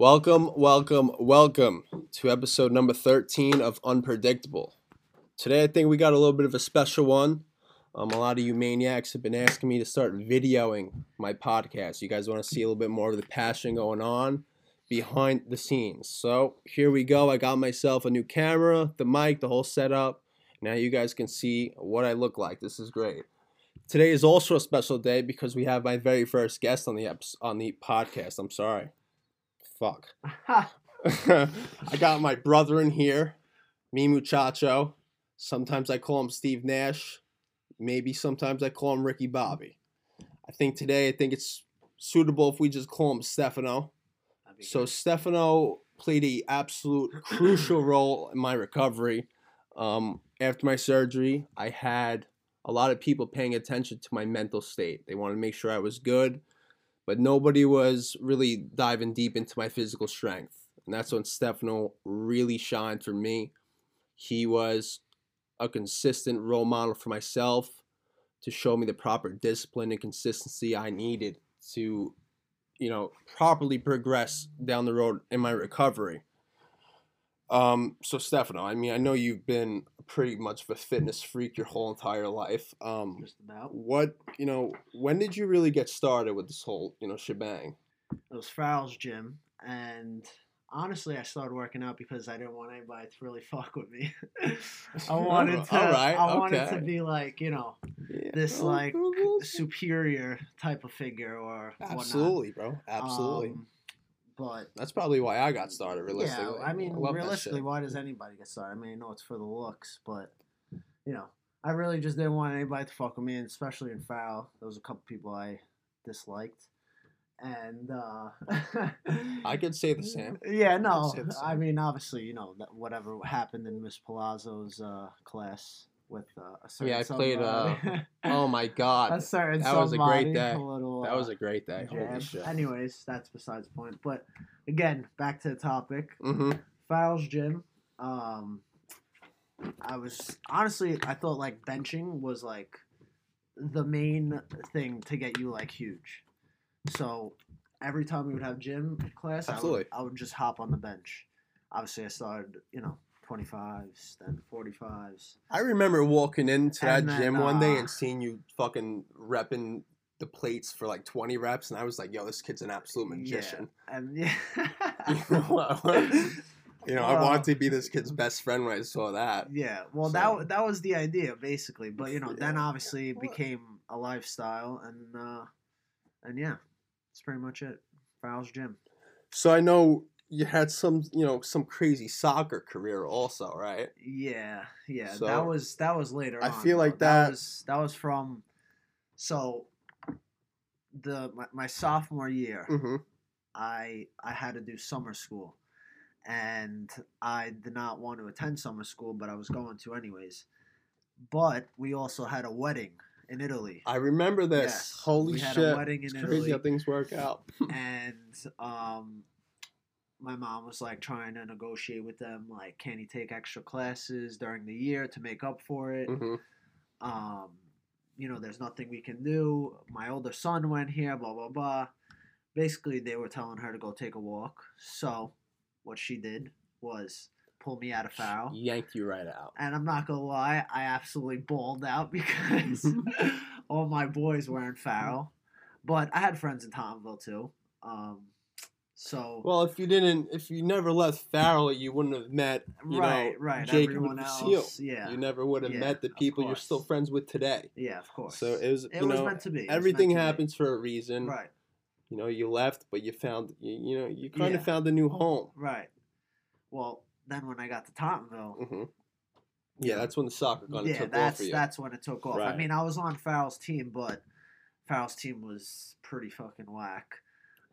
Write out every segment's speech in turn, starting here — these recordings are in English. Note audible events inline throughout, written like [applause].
Welcome, welcome, welcome to episode number 13 of Unpredictable. Today, I think we got a little bit of a special one. Um, a lot of you maniacs have been asking me to start videoing my podcast. You guys want to see a little bit more of the passion going on behind the scenes. So, here we go. I got myself a new camera, the mic, the whole setup. Now, you guys can see what I look like. This is great. Today is also a special day because we have my very first guest on the episode, on the podcast. I'm sorry. Fuck. [laughs] I got my brother in here, me muchacho. Sometimes I call him Steve Nash. Maybe sometimes I call him Ricky Bobby. I think today I think it's suitable if we just call him Stefano. So Stefano played a absolute [coughs] crucial role in my recovery. Um, after my surgery, I had a lot of people paying attention to my mental state. They wanted to make sure I was good, but nobody was really diving deep into my physical strength. And that's when Stefano really shined for me. He was a consistent role model for myself to show me the proper discipline and consistency I needed to, you know, properly progress down the road in my recovery. Um, so Stefano, I mean, I know you've been pretty much of a fitness freak your whole entire life. Um, Just about. what you know, when did you really get started with this whole you know shebang? It was Farrell's gym, and honestly, I started working out because I didn't want anybody to really [laughs] fuck with me. [laughs] I wanted to. All right, I wanted to be like you know Yeah, this oh, like oh, oh, superior type of figure or whatnot. Absolutely, bro. Absolutely. Um, but That's probably why I got started. Realistically, yeah, I mean, that realistically, why does anybody get started? I mean, I know it's for the looks, but you know, I really just didn't want anybody to fuck with me, and especially in Farrell. There was a couple people I disliked, and uh I could say the [laughs] same. Yeah, no, say the I mean, obviously, you know, that whatever happened in Miss Palazzo's uh, class with uh, a certain Yeah, I played, somebody- Oh my [laughs] god, a certain that was a great day. A little, that was uh, a great day. Holy shit. Anyways, that's besides the point. But again, back to the topic. Mm-hmm. Farrell's gym. Um, I was honestly, I thought like benching was like the main thing to get you like huge. So every time we would have gym class, I would, Absolutely. I would just hop on the bench. Obviously, I started, you know, 25s, then 45s. I remember walking into that then, gym one day uh, and seeing you fucking repping the plates for like 20 reps, and I was like, yo, this kid's an absolute magician. And [laughs] yeah. You know, [laughs] you know I Uh, wanted to be this kid's best friend when I saw that. Yeah, well, So- that that was the idea basically, but you know, then obviously it became a lifestyle, and uh, and yeah, that's pretty much it. Farrell's gym. So I know you had some, you know, some crazy soccer career also, right? Yeah, yeah, So, that was that was later. I on, feel like though. that- was that was from so the my, my sophomore year. Mm-hmm. I I had to do summer school, and I did not want to attend summer school, but I was going to anyways. But we also had a wedding in Italy, I remember this. Yes, Holy we had shit. a wedding in it's crazy how things work out. [laughs] and um, my mom was like trying to negotiate with them, like, can he take extra classes during the year to make up for it? hmm um, you know, there's nothing we can do. My older son went here, blah blah blah. Basically, they were telling her to go take a walk. So, what she did was pull me out of Farrell. Yanked you right out. And I'm not gonna lie, I absolutely bawled out [laughs] because [laughs] all my boys were in Farrell. But I had friends in Tottenville too. Um, so Well, if you didn't, if you never left Farrell, you wouldn't have met, you right, know, right. Jacob Everyone else, yeah, You never would have Yeah, met the people you're still friends with today. yeah, of course. So it was, it you was know, meant to be. It everything to be. happens for a reason. Right. You know, you left, but you found, you, you know, you kind Yeah. of found a new home. Right. Well, then when I got to Tottenville, hmm Yeah, that's when the soccer kind of yeah, took that's off for you. that's when it took off. I mean, I was on Farrell's team, but Farrell's team was pretty fucking whack.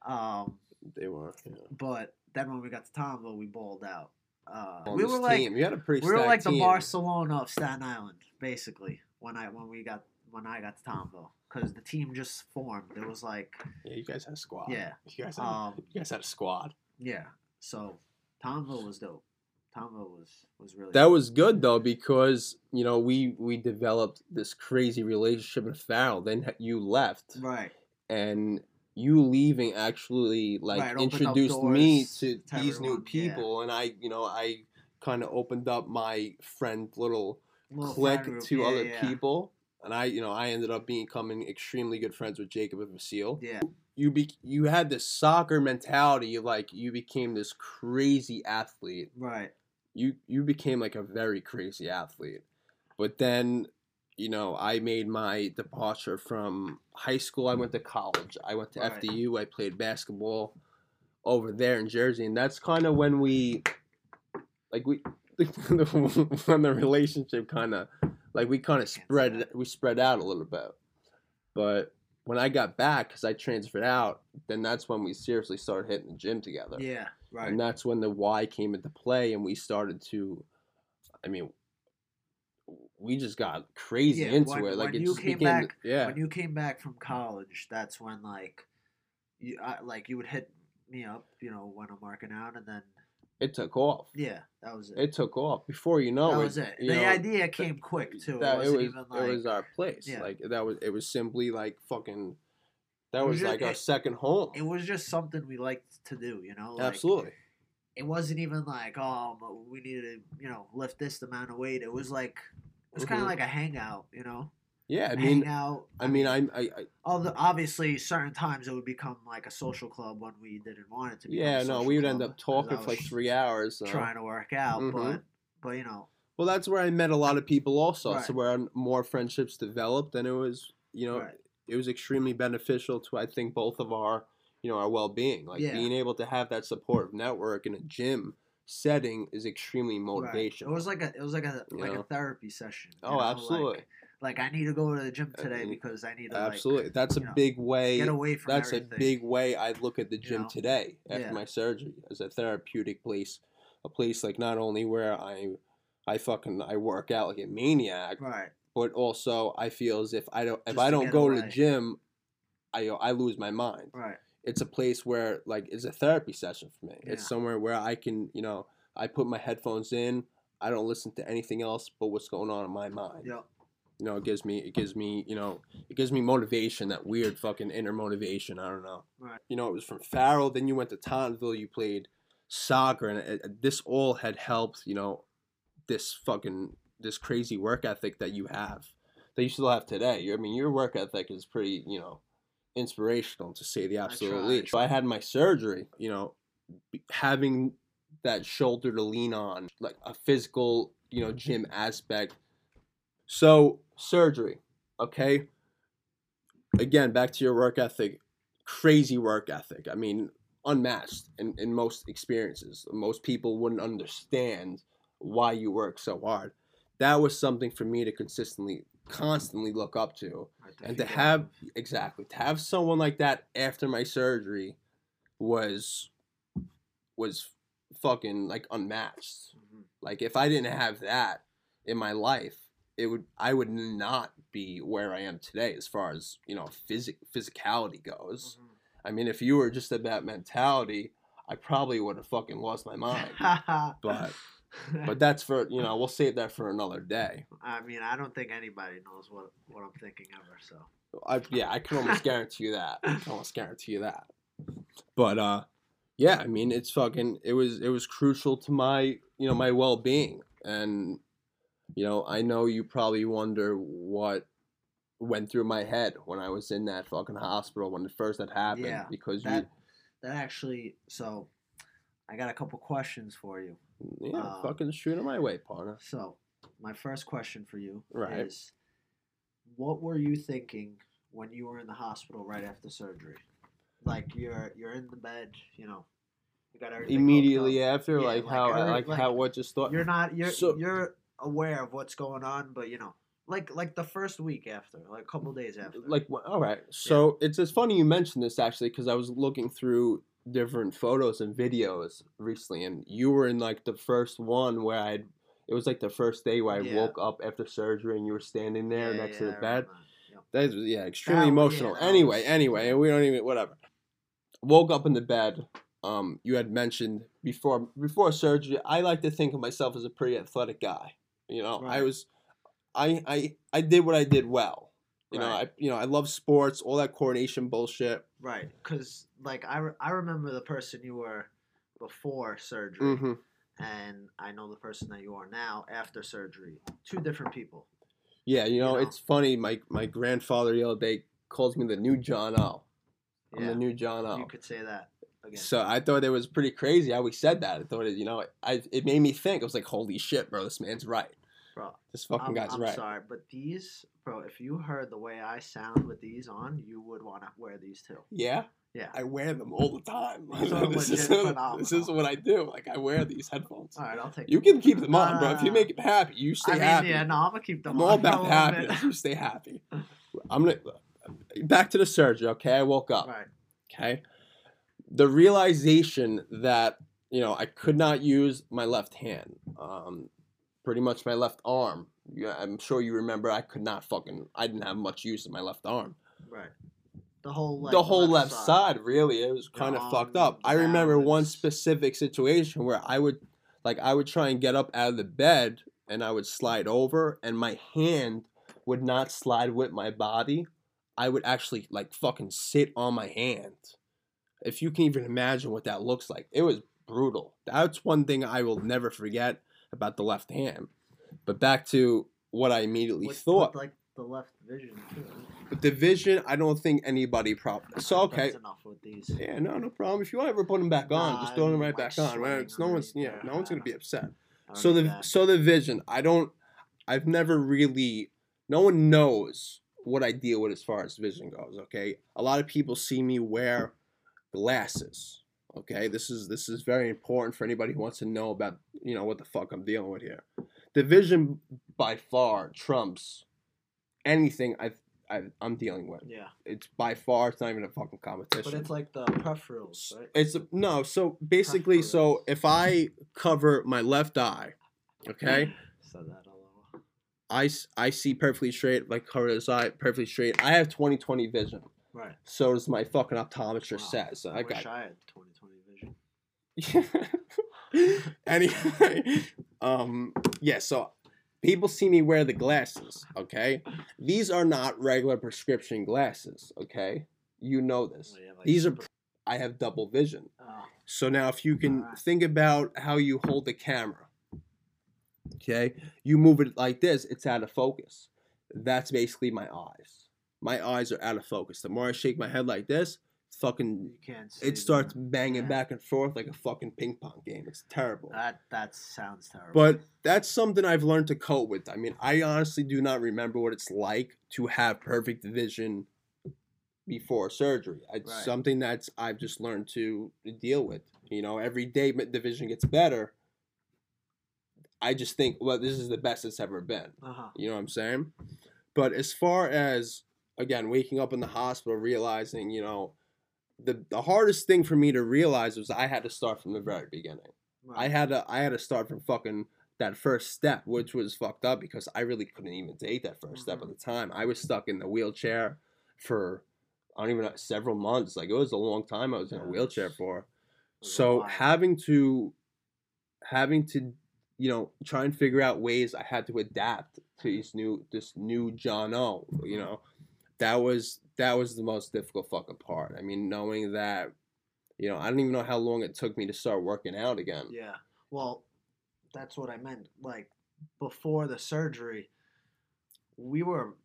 Um, They were. Yeah. but then when we got to Tottenville, we balled out. Uh, we were like team. you had a pretty we were like the. Barcelona of Staten Island, basically. When I when we got when I got to Tottenville, because the team just formed. It was like Yeah, you guys had a squad. yeah, You guys had, um, you guys had a squad. yeah. So Tottenville was dope. Tottenville was was really That dope. was good though because you know we we developed this crazy relationship with Farrell. Then you left, right. and you leaving actually like Right, introduced me to, to these new everyone, yeah. people and I you know I kind of opened up my friend little Little clique to yeah, other yeah. people and I you know I ended up becoming extremely good friends with Jacob and Vasile. Yeah, You be you had this soccer mentality like you became this crazy athlete right. you you became like a very crazy athlete but then you know i made my departure from high school i went to college i went to Right. fdu i played basketball over there in jersey and that's kind of when we like we [laughs] when the relationship kind of like we kind of spread we spread out a little bit but when i got back because i transferred out then that's when we seriously started hitting the gym together Yeah, right. and that's when the Y came into play and we started to i mean we just got crazy Yeah, into when- it like when it you came became back- yeah When you came back from college, that's when like you I, like you would hit me up, you know, when I'm working out, and then it took off yeah, that was it. it took off before you know that it was it. The know, idea came quick too. that it it even like it was our place Yeah. like that was it was simply like fucking that was was just- like our it- second home it was just something we liked to do, you know. Like, absolutely It wasn't even like um we needed to you know lift this amount of weight. It was like it was kind of like a hangout, you know. yeah I mean hangout. i mean i i, I Although obviously, certain times it would become like a social club when we didn't want it to. A yeah no we would end up talking for like three hours so. trying to work out, Mhm. but but you know, Well, that's where I met a lot of people also. So where more friendships developed, and it was, you know, right, it was extremely beneficial to I think both of our, you know, our well being. Like Yeah. being able to have that supportive network in a gym setting is extremely right. motivational. It was like a it was like a You like know? a therapy session. oh, know, absolutely, Like, like I need to go to the gym I today mean, because I need to absolutely. that's a know, big way. get away from That's everything. a big way I look at the gym today after Yeah. my surgery as a therapeutic place, a place like not only where I, I fucking I work out like a maniac, right. but also I feel as if I don't if I don't go to the gym, I I lose my mind. Right. It's a place where like it's a therapy session for me. Yeah. It's somewhere where I can you know I put my headphones in. I don't listen to anything else but what's going on in my mind. Yep. You know, it gives me it gives me you know it gives me motivation. That weird fucking inner motivation. I don't know. Right. You know, it was from Farrell. Then you went to Tottenville. You played soccer, and it, it- this all had helped. You know, this fucking this crazy work ethic that you have, that you still have today. I mean, your work ethic is pretty, you know, inspirational to say the absolute least. So I had my surgery. You know, having that shoulder to lean on, like a physical, you know, gym mm-hmm. aspect. So surgery, okay. Again, back to your work ethic, crazy work ethic. I mean, unmatched in, in most experiences. Most people wouldn't understand why you work so hard. That was something for me to consistently, constantly look up to. And to have, off. exactly, to have someone like that after my surgery was, was fucking like unmatched. Mhm. Like if I didn't have that in my life, it would I would not be where I am today as far as, you know, physic physicality goes. Mhm. I mean, if you were just at that mentality, I probably would have fucking lost my mind. [laughs] But but [laughs] that's for you know, we'll save that for another day. I mean, I don't think anybody knows what what I'm thinking ever. So I yeah, I can almost guarantee you that. I can almost guarantee you that. But uh yeah, I mean it's fucking it was it was crucial to my you know my well being. And you know, I know you probably wonder what went through my head when I was in that fucking hospital when the first that happened. Yeah, because that that actually. So I got a couple questions for you. Yeah, um, fucking shoot 'em my way, partner. So my first question for you Right. is, what were you thinking when you were in the hospital right after surgery? Like you're you're in the bed, you know, you got everything Immediately after, Yeah, like, like how every- like, like, how what just thought You're not you're So- you're aware of what's going on, but you know, like like the first week after, like a couple days after. like all right so it's it's funny you mentioned this actually because i was looking through different photos and videos recently and you were in like the first one where i it was like the first day where i Yeah. woke up after surgery and you were standing there Yeah, next yeah, to the bed. Yep. that was yeah extremely That- emotional. anyway anyway and we don't even whatever. Woke up in the bed um you had mentioned before before surgery i like to think of myself as a pretty athletic guy you know? I was i i i did what i did well You know, I you know I love sports, all that coordination bullshit. Right, because like I, re- I remember the person you were before surgery, hmm and I know the person that you are now after surgery. Two different people. Yeah, you know, know? it's funny. My my grandfather the other day calls me the new John O. I'm Yeah, the new John you O. could say that again. So I thought it was pretty crazy how we said that. I thought it, you know, I it made me think. I was like, holy shit, bro, this man's right. Bro, This fucking I'm, guy's I'm right. sorry, but these, bro, if you heard the way I sound with these on, you would want to wear these too. Yeah, Yeah. I wear them all the time. [laughs] This, is, [laughs] this is what I do. Like I wear these headphones. All right, I'll take. You can keep them on, bro. If you Uh, make it happy, you stay I mean, happy. yeah, no, I'm gonna keep them. I'm all on for [laughs] a about happiness. You stay happy. I'm gonna back to the surgery. Okay, I woke up. right. Okay, the realization that you know I could not use my left hand, um, pretty much my left arm. Yeah, I'm sure you remember. I could not fucking. I didn't have much use of my left arm. Right. The whole like, the whole left, side. really, it was kind of fucked up. I remember one specific situation where I would, like, I would try and get up out of the bed and I would slide over, and my hand would not slide with my body. I would actually like fucking sit on my hand. If you can even imagine what that looks like, it was brutal. That's one thing I will never forget about the left hand. But back to what I immediately thought. with, like the left vision too. But the vision, I don't think anybody probably. So okay, That's enough with these. yeah, no, no problem. If you want to ever put them back on, Nah, just throw them right back on. Right? It's no one's, yeah, no one's gonna be upset. So the that. so the vision, I don't, I've never really, no one knows what I deal with as far as vision goes. Okay, a lot of people see me wear glasses. Okay, this is this is very important for anybody who wants to know about you know what the fuck I'm dealing with here. Division by far trumps anything I I I'm dealing with. Yeah, It's by far it's not even a fucking competition. but it's like the peripherals, right? It's no, so basically, so if I cover my left eye, okay, [laughs] Said that a. I, I see perfectly straight. If I cover this eye perfectly straight, I have 20 20 vision. Right. So does my fucking optometrist Wow. says. So I, I got I had 20/20 vision. [laughs] anyway, um, yeah. So people see me wear the glasses. Okay, these are not regular prescription glasses. Okay, you know this. Yeah, like These are. I have double vision. Oh, So now, if you can Alright. think about how you hold the camera, okay, you move it like this, it's out of focus. That's basically my eyes. My eyes are out of focus. The more I shake my head like this, fucking, you can't. See it starts the- banging yeah. back and forth like a fucking ping pong game. It's terrible. That that sounds terrible. But that's something I've learned to cope with. I mean, I honestly do not remember what it's like to have perfect vision before surgery. It's Right. something that's I've just learned to deal with. You know, every day my- the vision gets better. I just think, well, this is the best it's ever been. uh huh. You know what I'm saying? But as far as again waking up in the hospital, realizing, you know, the the hardest thing for me to realize was I had to start from the very beginning. I had to I had to start from fucking that first step, which was fucked up because I really couldn't even take that 1st step at the time. I was stuck in the wheelchair for I don't even know several months. Like it was a long time I was in a wheelchair for. So having to having to you know try and figure out ways I had to adapt to this new this new John O. You know that was that was the most difficult fucking part. I mean, knowing that you know I don't even know how long it took me to start working out again. Yeah. Well, that's what I meant. Like before the surgery, we were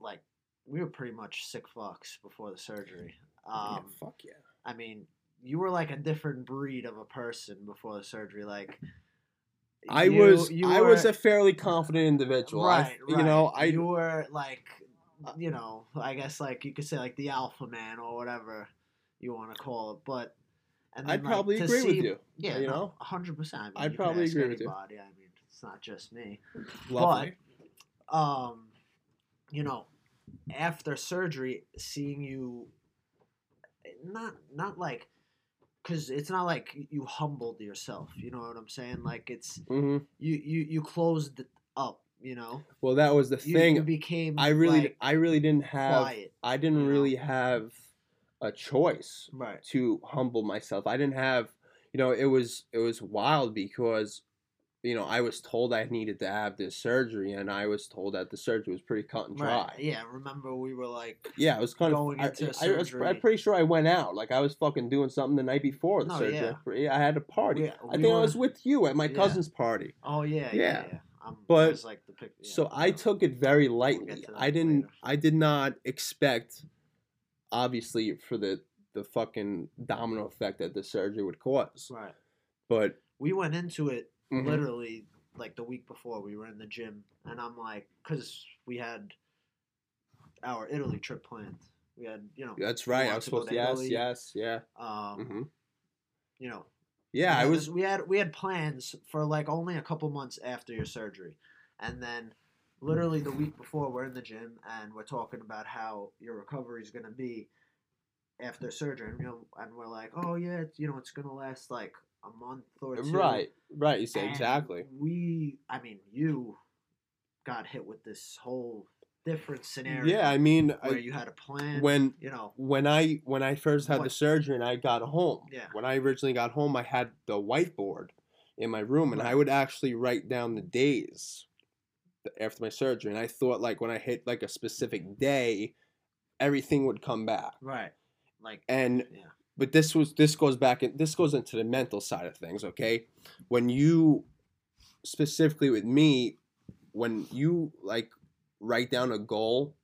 like we were pretty much sick fucks before the surgery. yeah, Um, fuck yeah. I mean, you were like a different breed of a person before the surgery. Like I you- was you I was a fairly confident individual. I- right, you know, I you were like, you know, I guess like you could say like the alpha man or whatever you want to call it, but. And I'd then, like, probably agree with you. Yeah, you know? hundred percent. I mean, I'd probably agree with you. anybody. I mean, it's not just me. Lovely. Um, you know, after surgery, seeing you, not not like, because it's not like you humbled yourself. You know what I'm saying? Like it's hmm you you you closed it up. You know, Well, that was the you, thing. you became. I really, like, I really didn't have. quiet. I didn't you know? really have a choice Right. to humble myself. I didn't have, you know, it was it was wild because, you know, I was told I needed to have this surgery, and I was told that the surgery was pretty cut and dry. Right. Yeah. Remember we were like. Yeah, I was kind Going of. into I, I was, surgery. I'm pretty sure I went out. Like I was fucking doing something the night before the oh, No, surgery. Yeah. I had a party. We, I think I was with you at my Yeah. cousin's party. Oh yeah. Yeah. Yeah. Um, But- like pic- yeah, So I took it very lightly. that I didn't. later. I did not expect, obviously, for the the fucking domino effect that the surgery would cause. Right. But We went into it mhm, literally like the week before we were in the gym and i'm like because we had our italy trip planned we had you know that's right. I was supposed to. to Yes. Yes. Yeah. um hmm you know Yeah. I was. we had we had plans for like only a couple months after your surgery and then literally the week before we're in the gym and we're talking about how your recovery is going to be after surgery and, you know, and we're like oh yeah it's, you know it's going to last like a month or two Right. Right. You say And exactly. We, I mean, you got hit with this whole different scenario. Yeah. I mean, where I, you had a plan. when you know, when I when I first had the surgery and I got home. Yeah. When I originally got home, I had the whiteboard in my room, and I would actually write down the days after my surgery. And I thought like when I hit like a specific day, everything would come back. right? Like, And yeah, but this was this goes back and this goes into the mental side of things okay when you specifically with me when you like write down a goal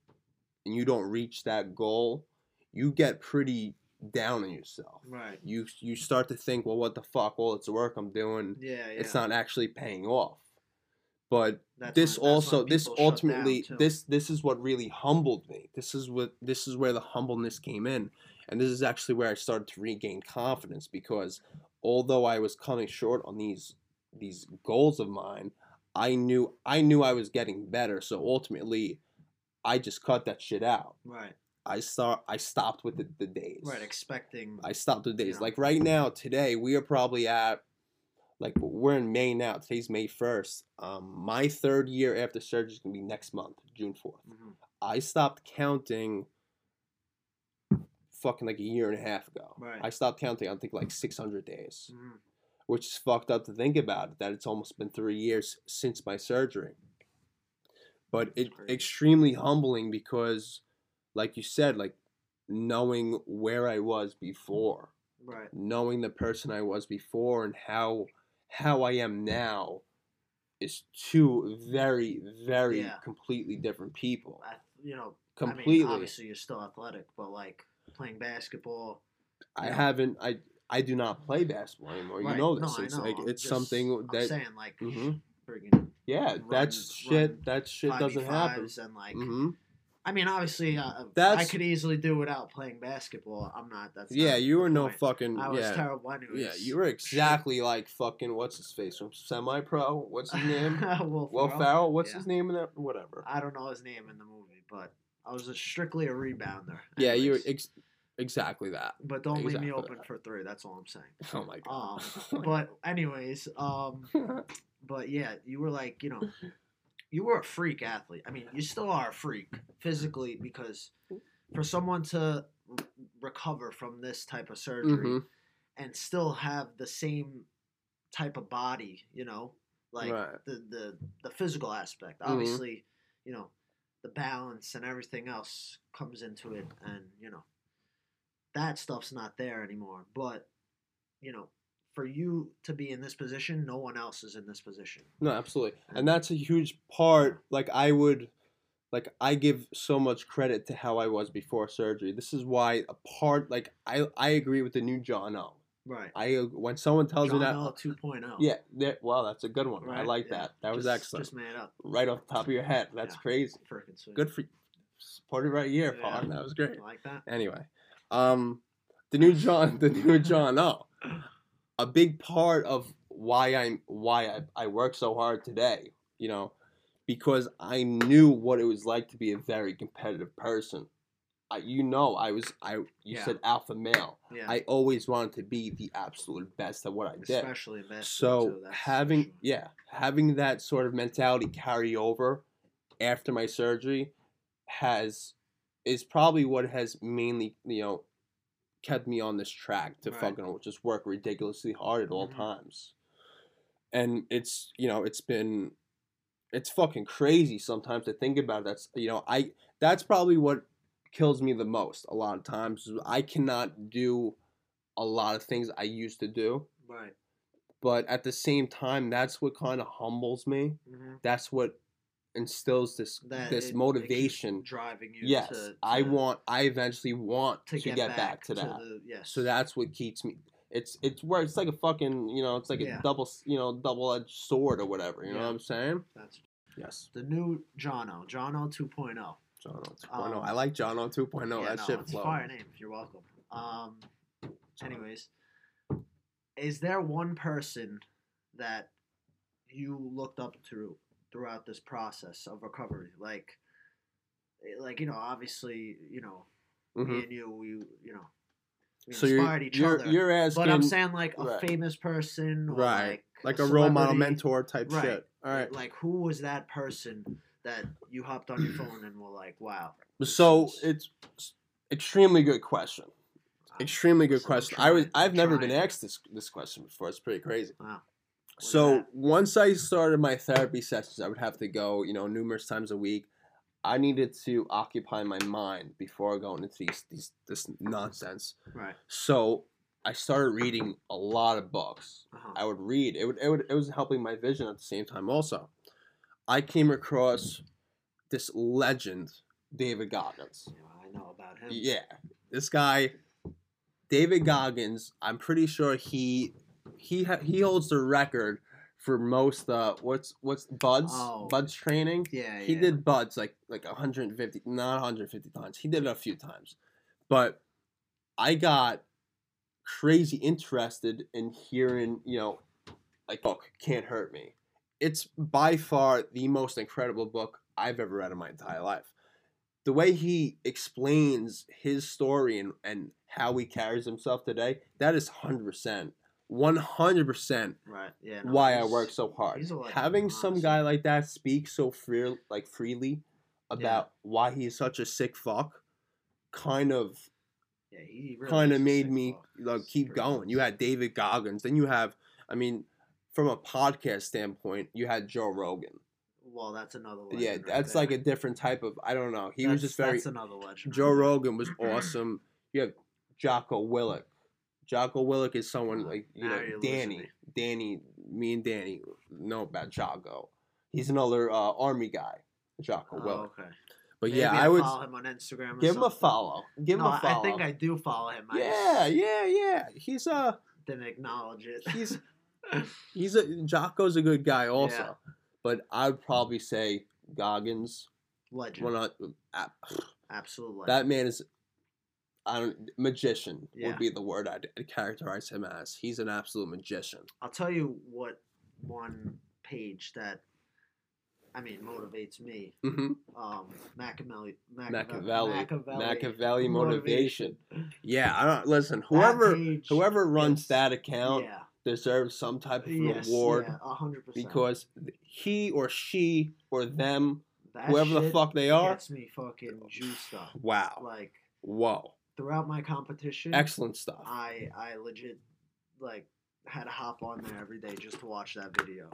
and you don't reach that goal you get pretty down on yourself. Right. you you start to think well what the fuck? All it's work i'm doing. Yeah, yeah. it's not actually paying off. But That's this when- also this people shut down, ultimately this this is what really humbled me. This is what this is where the humbleness came in. And this is actually where i started to regain confidence because although i was coming short on these these goals of mine i knew i knew i was getting better so ultimately i just cut that shit out right, i start i stopped with the, the days right. Expecting. I stopped the days. know. Like right now, today, we are probably at like we're in May now. Today's May first. Um, my third year after surgery is gonna be next month, June fourth. Mhm. I stopped counting. Fucking like a year and a half ago. Right. I stopped counting. I think like six hundred days, Mhm. Which is fucked up to think about. That it's almost been three years since my surgery. But That's it extremely humbling because, like you said, like knowing where I was before Right. knowing the person I was before and how how I am now is two very very Yeah. completely different people. I, you know, Completely. I mean, obviously, you're still athletic, but like playing basketball. I yeah. haven't I I do not play basketball anymore. right, You know no, this. I it's know, like it's something I'm that saying like, Mhm. friggin' yeah, that's shit run that shit doesn't happen. and like hmm I mean, obviously, uh, I could easily do without playing basketball. I'm not. That's Yeah, not you were no fucking I was yeah. terrible anyways. Yeah, you were exactly like fucking what's his face from semi pro? What's his name? [laughs] Will Will Ferrell? Farrell? What's Yeah. his name in that? Whatever. I don't know his name in the movie, but I was a strictly a rebounder. Yeah, you were ex- exactly that. but don't leave me open that. for three. That's all I'm saying. Oh my god. [laughs] Um, but anyways, um, [laughs] but yeah, you were like, you know, you were a freak athlete. I mean, you still are a freak physically because for someone to r- recover from this type of surgery Mhm. and still have the same type of body, you know, like Right. the, the the physical aspect. Mhm. Obviously, you know, the balance and everything else comes into it, and you know, that stuff's not there anymore. But you know, for you to be in this position, no one else is in this position. No, absolutely. And that's a huge part. Like I would like I give so much credit to how I was before surgery. This is why a part like I I agree with the new John O. Right. I when someone tells John me that L 2.0. yeah, that, wow, that's a good one. I like Yeah. that. That was excellent. Just made up. right off the top of your head. That's Yeah. crazy. Freaking sweet. Good for you. Supported right here, Yeah. Paul. That was great. You like that? Anyway, um, the new John, the new [laughs] John Oh, A big part of why I'm why I, I work so hard today, you know, because I knew what it was like to be a very competitive person. I, you know, I was I you Yeah. said alpha male. Yeah. I always wanted to be the absolute best at what I did. Especially basketball. So too, that's for having sure. yeah, having that sort of mentality carry over after my surgery has is probably what has mainly, you know, kept me on this track to Right. fucking just work ridiculously hard at all Mhm. times. and it's you know it's been it's fucking crazy sometimes to think about. That's you know I that's probably what kills me the most a lot of times. I cannot do a lot of things I used to do, Right. but at the same time, that's what kind of humbles me. Mm-hmm. That's what instills this That this it- it motivation. driving you. Yes, to, I want. I eventually want to to, get, back, to that. the yes. So that's what keeps me. It's it's where it's like a fucking you know it's like Yeah. a double you know double edged sword or whatever. You know what I'm saying? that's Yes. the new Jono, Jono 2.0. John O 2.0. Um, I like John O 2.0. yeah, that no, shit it's a fire name. You're welcome. Um, anyways, is there one person that you looked up to throughout this process of recovery? Like, eh, like you know, obviously, you know, Mhm. me and you, we, you know, we So inspired you're each you're, other. you're asking but I'm saying like a right. famous person, or right Like, like a role model mentor type Right. shit. All right. Like, who was that person that you hopped on your phone and were like, "Wow"? So it's extremely good question. Extremely good question. I was I've never been asked this this question before. It's pretty crazy. Wow. So that? once I started my therapy sessions, I would have to go, you know, numerous times a week. I needed to occupy my mind before going into these, these this nonsense. Right. So I started reading a lot of books. Uh-huh. I would read. It would it would it was helping my vision at the same time also. I came across this legend, David Goggins. Yeah, I know about him. Yeah, this guy, David Goggins. I'm pretty sure he he ha- he holds the record for most uh what's what's BUD/S Oh. BUD/S training. Yeah, He yeah. did BUD/S like like 150, not 150 times. He did it a few times, but I got crazy interested in hearing you know like book can't hurt me. It's by far the most incredible book I've ever read in my entire life. The way he explains his story and, and how he carries himself today, that is 100%, 100% Right. Yeah. no, why I work so hard. he's a legend, Having some guy like that speak so free, like freely about why he's such a sick fuck, kind of Yeah, he really kind of made me like keep going. You had David Goggins, then you have, I mean, from a podcast standpoint, you had Joe Rogan. Well, that's another. Legend yeah, right that's there. like a different type of. I don't know. He was just very. That's another legend. Joe. Rogan was [clears throat] awesome. You have Jocko Willink. Jocko Willink is someone like you Now know Danny. me. Danny, me and Danny know about Jocko. He's another uh, army guy, Jocko Oh, Willink. okay. But Maybe yeah, I I would follow him on Instagram. Or give him a follow. Give him a follow. I think I do follow him. I yeah, yeah, yeah. He's uh didn't acknowledge it. he's [laughs] he's a Jocko's a good guy also. Yeah. But I'd probably say Goggins. legend. Not uh, Absolute legend. that man is. I don't magician Yeah. would be the word I'd, I'd characterize him as. He's an absolute magician. I'll tell you what one page that I mean motivates me. hmm Um, Machiavelli, Machiavelli, Machiavelli, Machiavelli motivation. Yeah, I don't listen. Whoever whoever runs that account yeah, deserves some type of yes, reward yeah, a hundred percent. because he or she or them, That whoever the fuck they are, gets me fucking juiced up. wow, Like whoa, throughout my competition, excellent stuff. I I legit like had to hop on there every day just to watch that video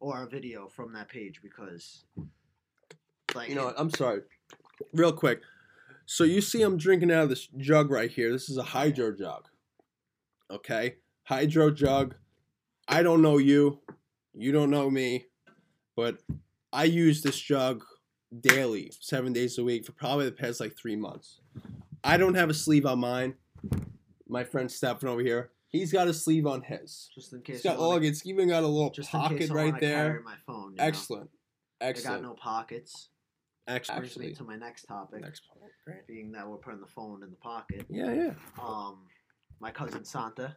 or a video from that page because like You know what? I'm sorry. Real quick. So you see I'm drinking out of this jug right here. This is a hydro jug. Okay? Hydro jug. I don't know you. You don't know me. But I use this jug daily, seven days a week for probably the past like three months. I don't have a sleeve on mine. My friend Stefan over here, he's got a sleeve on his. just in case It's got wanna- look, it's even got a little just in pocket case I right there. my phone. you know? Excellent. I got Excellent. no pockets. Ex- Brings me to my next topic, next point. Great. being that we're putting the phone in the pocket. Yeah, yeah. Um, my cousin Santa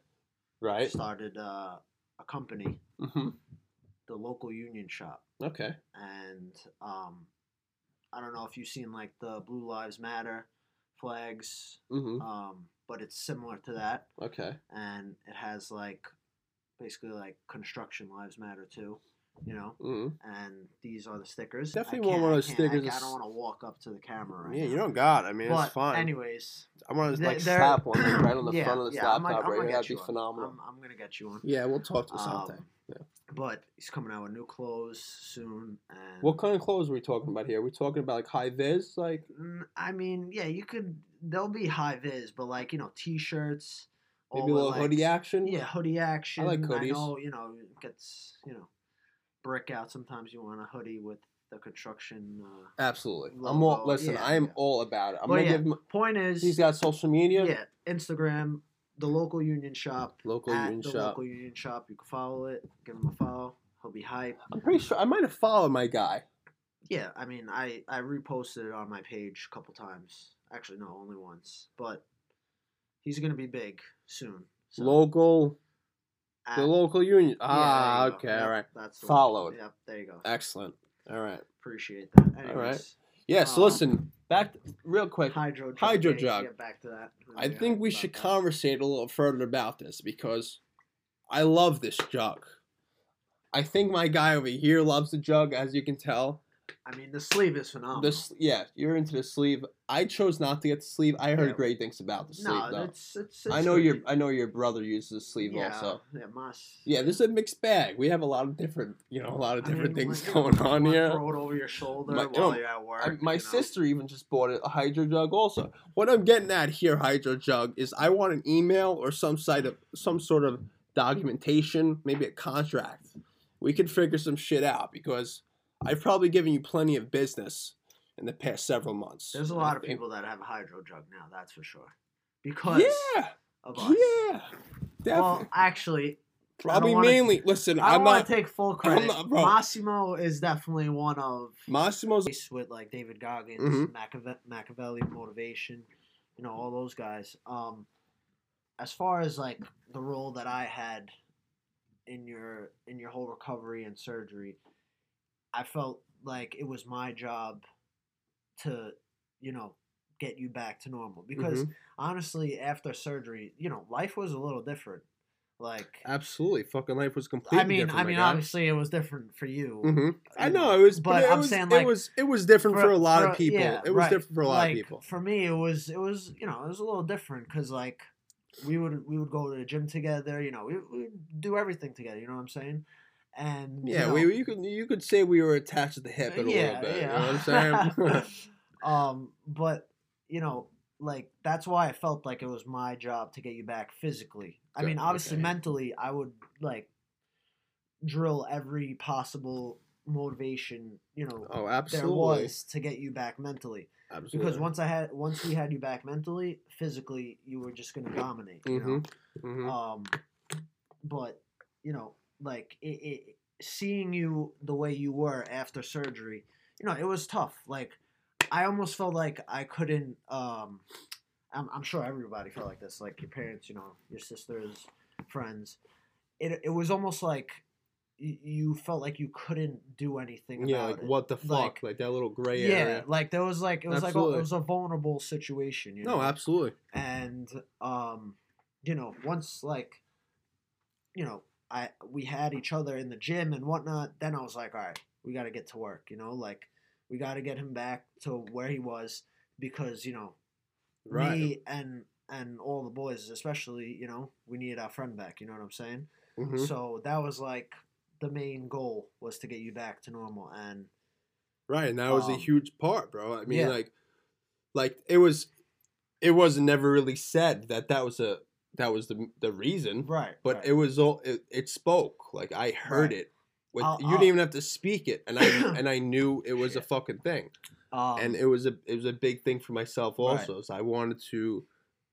Right. started uh, a company, Mm-hmm. the local union shop, Okay. and um, I don't know if you've seen like the Blue Lives Matter flags, Mm-hmm. um, but it's similar to that, Okay. and it has like basically like construction lives matter too, you know. Mm-hmm. And these are the stickers. Definitely want one of those can't- I- stickers I, that's- don't want to walk up to the camera right Yeah, now. you don't got. I mean, but it's fine. anyways, I want to they're- like they're- slap one right on the yeah, front of this yeah, I'm laptop like- I'm right gonna here. That'd be one. phenomenal. I'm, I'm gonna get you one. yeah, we'll talk to Sante. Um, Yeah. But he's coming out with new clothes soon. And What kind of clothes are we talking about here? We're we talking about like high vis, like Mm, I mean, yeah, you could. They'll be high vis, but like you know, t-shirts. all maybe a with, little like- hoodie action? Yeah, hoodie action. I like hoodies. know, you know, it gets you know, brick out. Sometimes you want a hoodie with the construction. Uh, Absolutely. I'm all Logo, listen. yeah, I am yeah. all about it. I'm But gonna yeah, give him. point is, He's got social media. yeah, Instagram, the local union shop. Local union the shop. local union shop. You can follow it. Give him a follow. He'll be hype. I'm pretty sure I might have followed my guy. Yeah, I mean, I I reposted it on my page a couple times. Actually, no, only once. But he's gonna be big soon. So, Local, at- the local union. Ah, go. okay, Yep, all right, That's Followed. One. Yep, there you go. excellent. All right, Appreciate that. Anyways, All right. yeah. So Um, listen, back real quick. hydro jug. Hydro. Get back to that. I think we should that. conversate a little further about this because I love this jug. I think my guy over here loves the jug, as you can tell. I mean, the sleeve is phenomenal. This, yeah, you're into the sleeve. I chose not to get the sleeve. I heard Yeah. great things about the sleeve, no, though. it's, it's it's I know your I know your brother uses the sleeve yeah, also. Yeah, must. Yeah, this is a mixed bag. We have a lot of different, you know, a lot of I different mean, things going you on here. Throw it over your shoulder My- while yo, you're at work. I, my you know? sister even just bought a hydro jug also. What I'm getting at here, hydro jug, is I want an email or some site of some sort of documentation, maybe a contract. We could figure some shit out because I've probably given you plenty of business in the past several months. There's a lot of people that have a hydro jug now. That's for sure. Because Yeah, of us. yeah, definitely. Well, actually, probably wanna- mainly. Listen, I want to take full credit. not-. Massimo is definitely one of Massimo's. with like David Goggins, Mhm. Machiave- Machiavelli Motivation, you know, all those guys. Um, as far as like the role that I had in your in your whole recovery and surgery, I felt like it was my job to, you know, get you back to normal because Mhm. honestly, after surgery, you know, life was a little different. Like, Absolutely, fucking life was completely. I mean, different, I mean, guy. obviously, it was different for you. hmm I you know it was, but but it I'm was, saying, like it was it was different for, a lot of people. yeah, it was right. different for a lot like, of people. For me, it was it was you know it was a little different because like we would we would go to the gym together. You know, we we would do everything together. You know what I'm saying? And you Yeah, know, we you could you could say we were attached at the hip a little bit. You know what I'm saying? [laughs] [laughs] um, but you know, like that's why I felt like it was my job to get you back physically. I mean, obviously, okay. mentally, I would like drill every possible motivation you know oh, absolutely. there was to get you back mentally absolutely. because once I had once we had you back mentally, physically you were just gonna dominate. You know? Mhm. Um, but you know, like it, it, seeing you the way you were after surgery, you know, it was tough. Like I almost felt like I couldn't. Um, I'm, I'm sure everybody felt like this. Like your parents, you know, your sisters, friends. It it was almost like you felt like you couldn't do anything yeah, about like it. what the fuck, Like- like, that little gray yeah, area. Yeah, like there was like it was like a, it was a vulnerable situation. You know? No, absolutely. and um you know once like you know i we had each other in the gym and whatnot then i was like all right we got to get to work you know like we got to get him back to where he was because you know Right. me and and all the boys especially you know we needed our friend back you know what i'm saying Mhm. so that was like the main goal was to get you back to normal and Right, and that was a Um, huge part, bro. I mean, yeah. like, like it was, it was never really said that that was a that was the the reason, right but right. it was all it, it spoke. Like I heard Right. it. With, I'll- you I'll- didn't even have to speak it, and I [clears throat] and I knew it was a fucking thing. um, and it was a it was a big thing for myself Right. also. So I wanted to,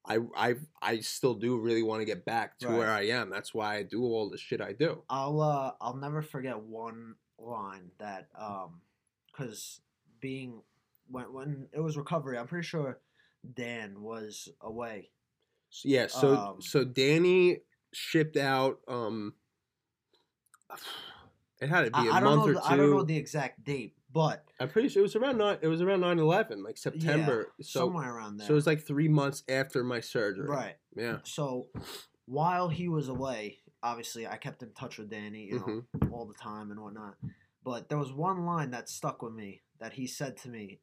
I I I still do really want to get back to Right. where I am. That's why I do all the shit I do. I'll uh I'll never forget one line that um because being when when it was recovery, I'm pretty sure Dan was away. Yeah. So Um, so Danny shipped out. Um, [sighs] it had to be a I, I don't month know. or The, two. I don't know the exact date, but I'm pretty sure it was around nine. It was around 9-11, like September. so somewhere around there. so it was like three months after my surgery. right. Yeah. So while he was away, obviously I kept in touch with Danny, you know, Mhm. all the time and whatnot. But there was one line that stuck with me that he said to me,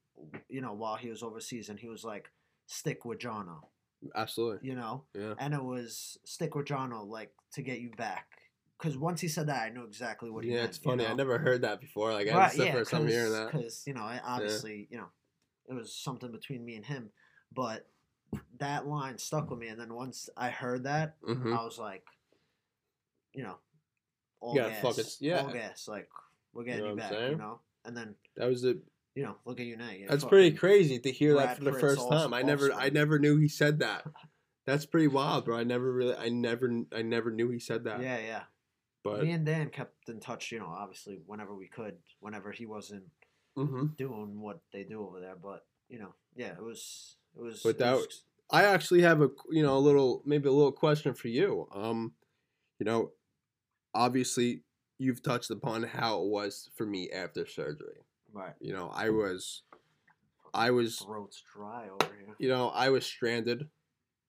you know, while he was overseas, and he was like, "Stick with Jono," Absolutely. you know. Yeah. and it was stick with Jono like to get you back because once he said that, I knew exactly what he yeah, meant. Yeah, it's funny. You know? I never heard that before. Like, Right, it's the first time hearing that. Because you know, I- obviously, you know, it was something between me and him, but that line stuck with me. And then once I heard that, hmm I was like, you know, all gotta gas, fucking- yeah. all gas. Like we're getting know you what I'm back, you know. And then That was it. You know, look at you now. That's pretty crazy to hear that for the first time. I never, I never knew he said that. That's pretty wild, bro. I never really, I never, I never knew he said that. Yeah, yeah. But Me and Dan kept in touch. You know, obviously, whenever we could, whenever he wasn't hmm doing what they do over there. But you know, yeah, it was, it was. But that- was- I actually have a, you know, a little, maybe a little question for you. Um, you know, obviously you've touched upon how it was for me after surgery. Right. You know, I was, I was, Throat's dry over here. you know, I was stranded.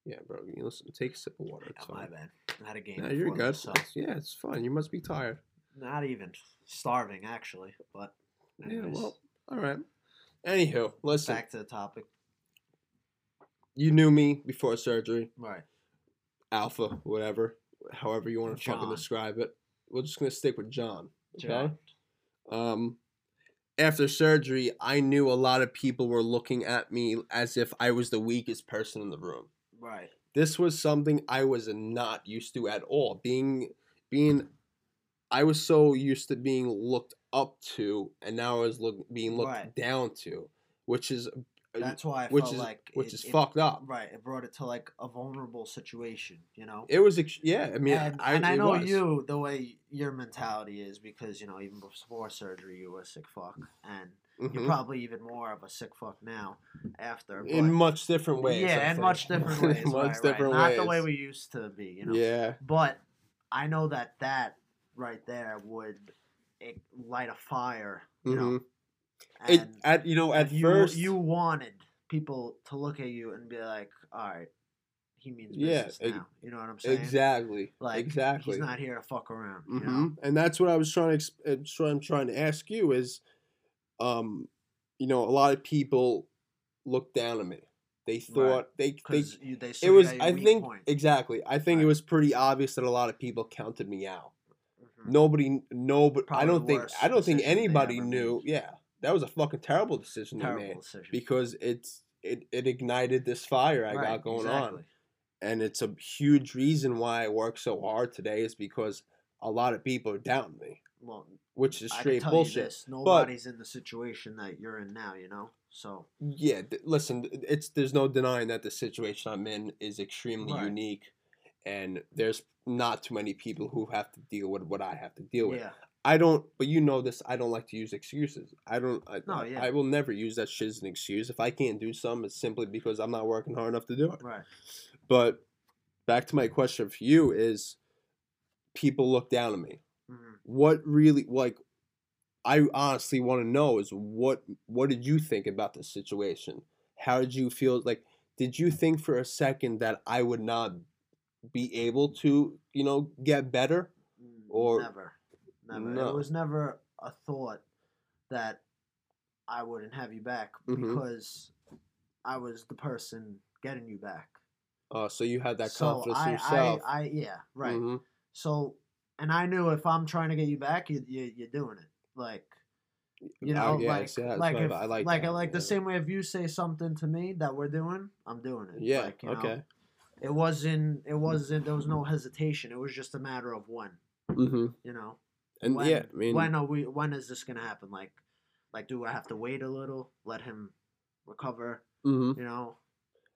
Yeah, bro. You listen, take a sip of water. It's Oh, my fine. bad. Had a game. No, you're before good. this, So Yeah, it's fine. You must be tired. not even starving actually, but Yeah, anyways, well, all right. Anywho, listen, back to the topic. you knew me before surgery, Right. Alpha, whatever, however you want to fucking John. describe it. We're just gonna stick with John. Okay. John. Um, after surgery, I knew a lot of people were looking at me as if I was the weakest person in the room. Right. This was something I was not used to at all. Being, being, I was so used to being looked up to, and now I was look, being looked Right. down to, which is, That's why I which felt is like which it- is it- fucked up. Right. It brought it to like a vulnerable situation. You know. It was, ex- yeah. I mean, and I, and I know was. you the way your mentality is because you know even before surgery you were a sick fuck and you're Mhm. probably even more of a sick fuck now after. in much different ways. Yeah, in much different [laughs] ways. Much right, right. different Not the way we used to be. You know. Yeah. But I know that that right there would it, light a fire. You know. It, at you know at you, first you wanted people to look at you and be like, all right, he means Yeah, business ex- now. You know what I'm saying? exactly Like exactly he's not here to fuck around. You hmm know? And that's what I was trying to. ex- uh, I'm trying to ask you is, um, you know, a lot of people look down on me. They thought they they. You they saw It was. I think point. exactly. I think it was pretty obvious that a lot of people counted me out. Mhm. Nobody. No, but I don't think. I don't think anybody knew. made. Yeah, that was a fucking terrible decision they Terrible made decision. because it's it it ignited this fire I Right, got going on and it's a huge reason why I work so hard today is because a lot of people are doubting me, Well, which is straight bullshit. this: nobody's in the situation that you're in now. You know, so Yeah, th- listen, it's there's no denying that the situation I'm in is extremely Right. unique, and there's not too many people who have to deal with what I have to deal with. yeah, I don't, but you know this. I don't like to use excuses. I don't. I, No, yeah. I will never use that shit as an excuse. If I can't do something, it's simply because I'm not working hard enough to do it. right. But back to my question for you is, people look down on me. hmm what really like I honestly want to know is what what did you think about the situation? How did you feel like did you think for a second that I would not be able to, you know, get better? Or- never, never. No. It was never a thought that I wouldn't have you back Mhm. because I was the person getting you back. Uh so you had that so confidence I, yourself. I, I, yeah, right. Mhm. So, and I knew if I'm trying to get you back, you, you you're doing it. Like, you Oh, know, yeah, like, that's like, I- if, I like like, that, like the same way if you say something to me that we're doing, I'm doing it. Yeah, Like, you know, okay. it wasn't. It wasn't. There was no hesitation. It was just a matter of when. Mhm. You know. And when, yeah, I mean when are we? When is this gonna happen? Like, like, do I have to wait a little, let him recover? mhm. You know.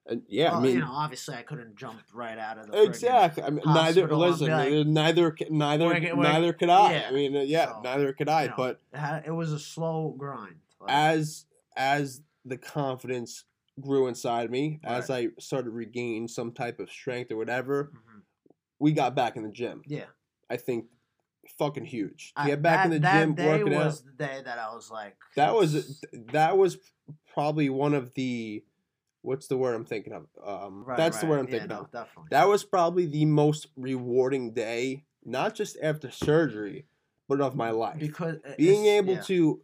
And yeah, Well, I mean you know, obviously, I couldn't jump right out of the Exactly. I mean, neither. Listen, like, neither, neither, We're we're- neither could I. yeah. I mean, yeah, So, neither could I. you know, but It, had, it was a slow grind. Like, as as the confidence grew inside me, as I started regaining some type of strength or whatever, mhm. we got back in the gym. yeah, I think fucking huge. To get back in that- the that gym, day working was out. the day that I was like, That was that was probably one of the what's the word I'm thinking of? Um, right, that's the word I'm yeah, thinking no, of. Definitely. That was probably the most rewarding day, not just after surgery, but of my life. because it- being able yeah. to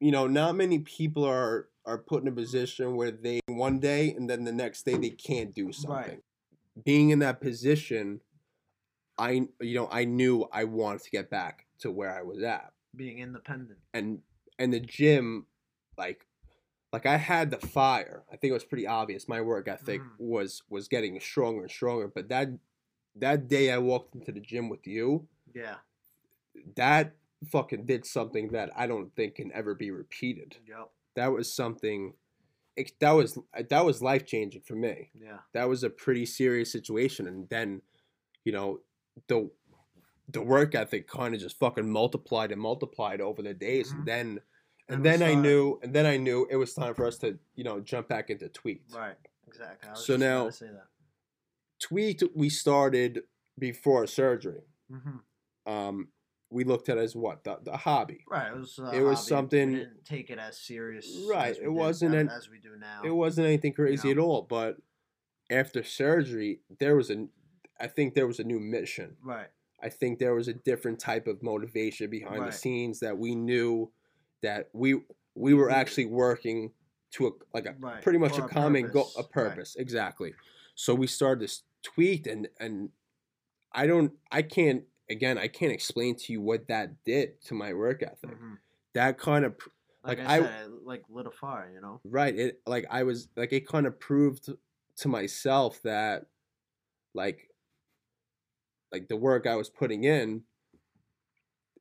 you know not many people are are put in a position where they one day and then the next day they can't do something being in that position I you know I knew I wanted to get back to where I was at, Being independent. and and the gym, like like I had the fire. I think it was pretty obvious. My work ethic Mhm. was was getting stronger and stronger. But that that day I walked into the gym with you, Yeah. that fucking did something that I don't think can ever be repeated. Yep. That was something. It, that was that was life changing for me. Yeah. That was a pretty serious situation, and then, you know, the the work ethic kind of just fucking multiplied and multiplied over the days, Mhm. and then and then I knew, and then I knew it was time for us to, you know, jump back into tweets. Right. Exactly. I was So now-. Tweet we started before surgery. hmm Um, we looked at it as what the, the hobby. Right. It was. It was hobby. something- We didn't take it as serious. Right, as we it wasn't as, an- as we do now. It wasn't anything crazy know. at all. But after surgery, there was a, I think there was a new mission. Right. I think there was a different type of motivation behind the scenes that we knew that we we were actually working to a like a Right. pretty much For a common goal, purpose, a right. purpose exactly. So we started this tweet and and I don't I can't again I can't explain to you what that did to my work ethic. Mhm. That kind of Like, Like, I, I- said, like lit a fire. You know. right it like I was like it kind of proved to myself that like like the work I was putting in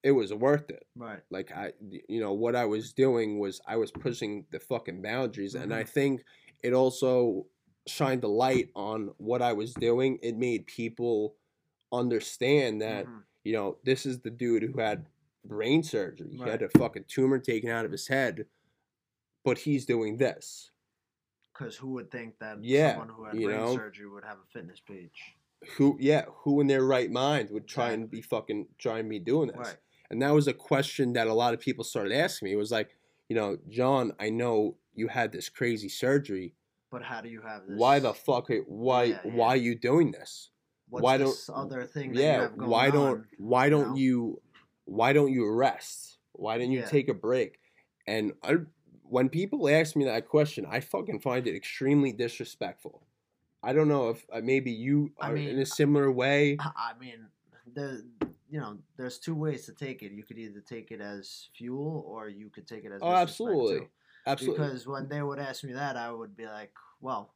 it was worth it. Right. like I, you know, what I was doing was I was pushing the fucking boundaries, and I Mhm. think it also shined the light on what I was doing. It made people understand that Mhm. you know this is the dude who had brain surgery. He had a fucking tumor taken out of his head, but he's doing this. Because who would think that Yeah, someone who had brain know? surgery would have a fitness page? Who, yeah, who in their right mind would try and be fucking try and be doing this? Right. And that was a question that a lot of people started asking me. It was like, you know, John, I know you had this crazy surgery. But how do you have this? Why the fuck? are- Why? Yeah, yeah. Why are you doing this? What's why this don't- other thing? That you Yeah. Why don't? on? Why don't know? you? Why don't you rest? Why didn't you Yeah. take a break? And I, when people ask me that question, I fucking find it extremely disrespectful. I don't know if uh, maybe you I are in a similar way. I mean, the you know, there's two ways to take it. You could either take it as fuel, or you could take it as Oh, absolutely. too. Absolutely. Because when they would ask me that, I would be like, "Well,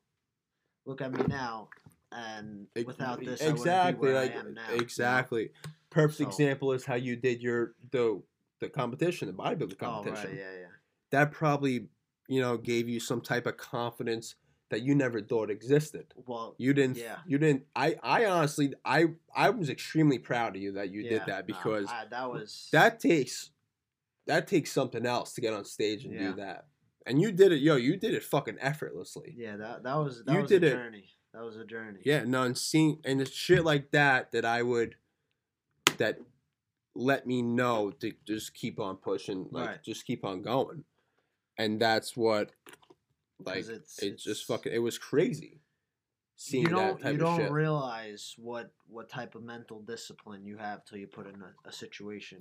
look at me now, and without this, I exactly like I am now." exactly perfect So- example is how you did your the the competition the bodybuilding Oh competition right, yeah, yeah. that probably you know gave you some type of confidence that you never thought existed Well, you didn't Yeah. you didn't i i honestly i i was extremely proud of you that you yeah, did that no, because I, that was that takes that takes something else to get on stage and Yeah. do that and you did it yo you did it fucking effortlessly Yeah, that that was that You was did a it- journey. That was a journey. Yeah, no, and seeing and it's shit like that that I would that let me know to just keep on pushing, like Right. just keep on going, and that's what, like, it's, it just fucking it was crazy. Seeing you don't that type you don't shit. realize what what type of mental discipline you have till you put in a, a situation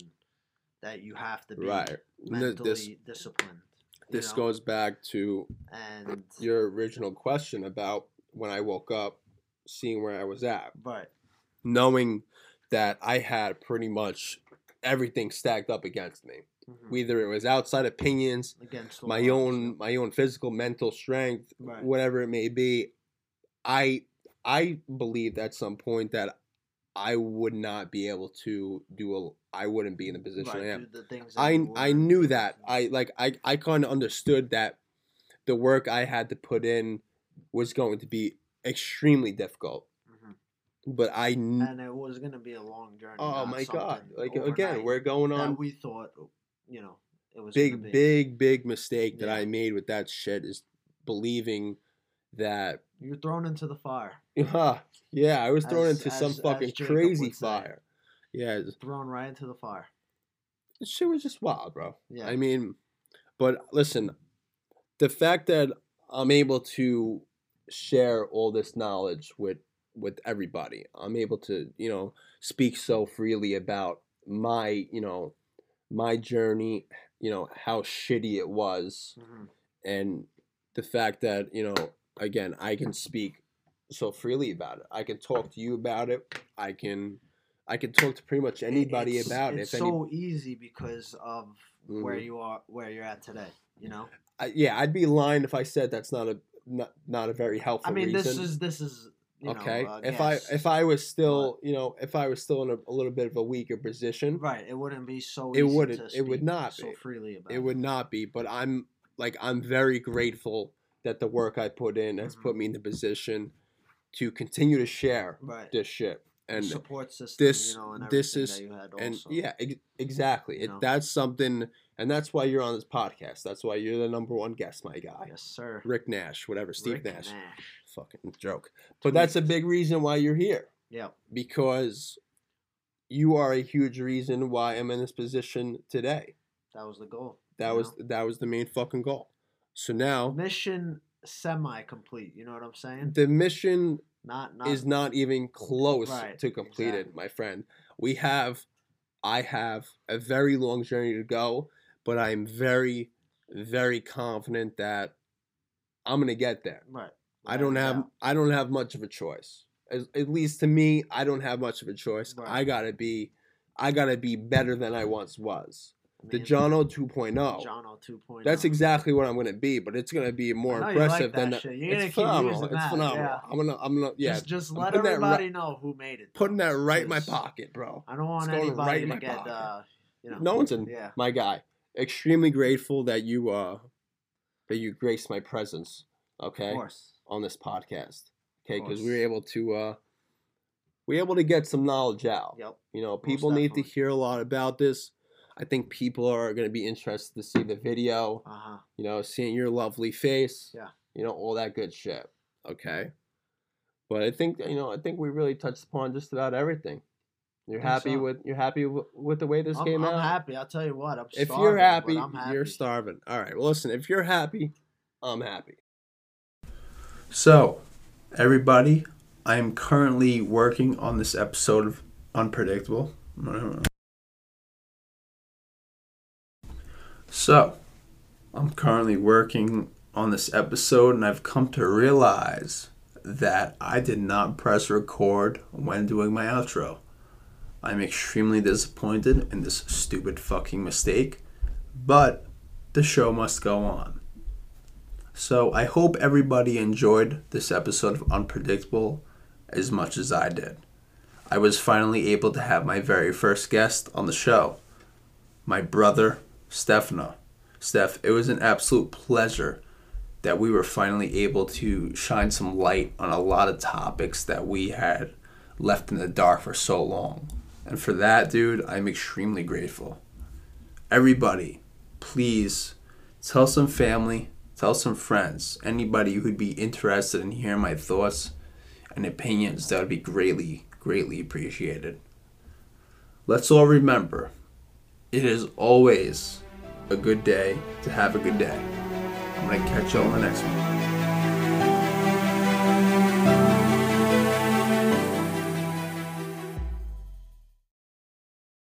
that you have to be right. Mentally This disciplined. this know? goes back to and your original question about when I woke up, seeing where I was at, right, knowing that I had pretty much everything stacked up against me. Mhm, Whether it was outside opinions, against my own my own physical mental strength Right. whatever it may be i i believed at some point that i would not be able to do a i wouldn't be in the position right, i am i i knew that i like i i kind of understood that the work i had to put in was going to be extremely difficult Mhm. but i kn- and it was gonna be a long journey. oh my god like again we're going on we thought, you know, it was big big big mistake that Yeah. i made with that shit is believing that You're thrown into the fire, Yeah, [laughs] yeah, I was thrown As- into some as- as fucking crazy would say. fire. Yeah, thrown right into the fire. This shit was just wild, bro. Yeah, I mean, but listen, the fact that I'm able to share all this knowledge with with everybody, I'm able to, you know, speak so freely about my, you know, my journey, you know, how shitty it was, Mhm. and the fact that you know again i can speak so freely about it i can talk to you about it i can I can talk to pretty much anybody it's, about it's it. If so easy because of where Mhm. you are, where you're at today. You know. I, yeah, I'd be lying if I said that's not a not, not a very helpful. I mean, this reason. is this is okay. Know, uh, if. I if I was still you know if I was still in a, a little bit of a weaker position, right, it wouldn't be so. It easy wouldn't- To it would not so be. freely about. it would not be. But I'm like I'm very grateful that the work I put in has Mhm. put me in the position to continue to share Right. this shit and support system. this- you know, and this everything is- that you had and also. yeah ex- exactly it, that's something and that's why you're on this podcast that's why you're the number one guest my guy Yes, sir. rick nash whatever steve Rick nash. Nash. Fucking joke but that's a big reason why you're here Yeah. because you are a huge reason why i'm in this position today That was the goal. that was know? that was the main fucking goal so now mission semi complete. You know what I'm saying? the mission Not not is not even close Right, to completed, exactly. my friend. We have, I have a very long journey to go, but I'm very, very confident that I'm gonna get there. right. I don't have. I don't have much of a choice. As, at least to me, I don't have much of a choice. Right. I gotta be, I gotta be better than I once was. The John O 2.0. John O 2.0. That's exactly what I'm gonna be, but it's gonna be more I know you like impressive than that. It's phenomenal. It's phenomenal. I'm gonna, I'm gonna, yeah. Just just let that right- everybody know who made it. putting that right in my pocket, bro. I don't want anybody right to get pocket. uh, you know. No one's in Yeah. my guy. Extremely grateful that you uh that you graced my presence, okay, Of course. On this podcast. Okay, because we were able to uh we were able to get some knowledge out. Yep. You know, people need to hear a lot about this. I think people are gonna be interested to see the video, Uh huh. you know, seeing your lovely face. Yeah. You know, all that good shit. Okay. But I think you know, I think we really touched upon just about everything. You're happy so. with you're happy with, with the way this I'm, came I'm out. happy. I'll tell you what. I'm if starving, you're happy, I'm happy. you're starving. All right. Well, listen. If you're happy, I'm happy. So, everybody, I am currently working on this episode of Unpredictable. So, I'm currently working on this episode, and I've come to realize that I did not press record when doing my outro. I'm extremely disappointed in this stupid fucking mistake, but the show must go on. So I hope everybody enjoyed this episode of Unpredictable as much as I did. I was finally able to have my very first guest on the show, my brother, Stefano. Steph, it was an absolute pleasure that we were finally able to shine some light on a lot of topics that we had left in the dark for so long. And for that, dude, I'm extremely grateful. Everybody, please tell some family, tell some friends, anybody who'd be interested in hearing my thoughts and opinions. That would be greatly, greatly appreciated. Let's all remember it is always a good day to have a good day. I'm going to catch you all in the next one.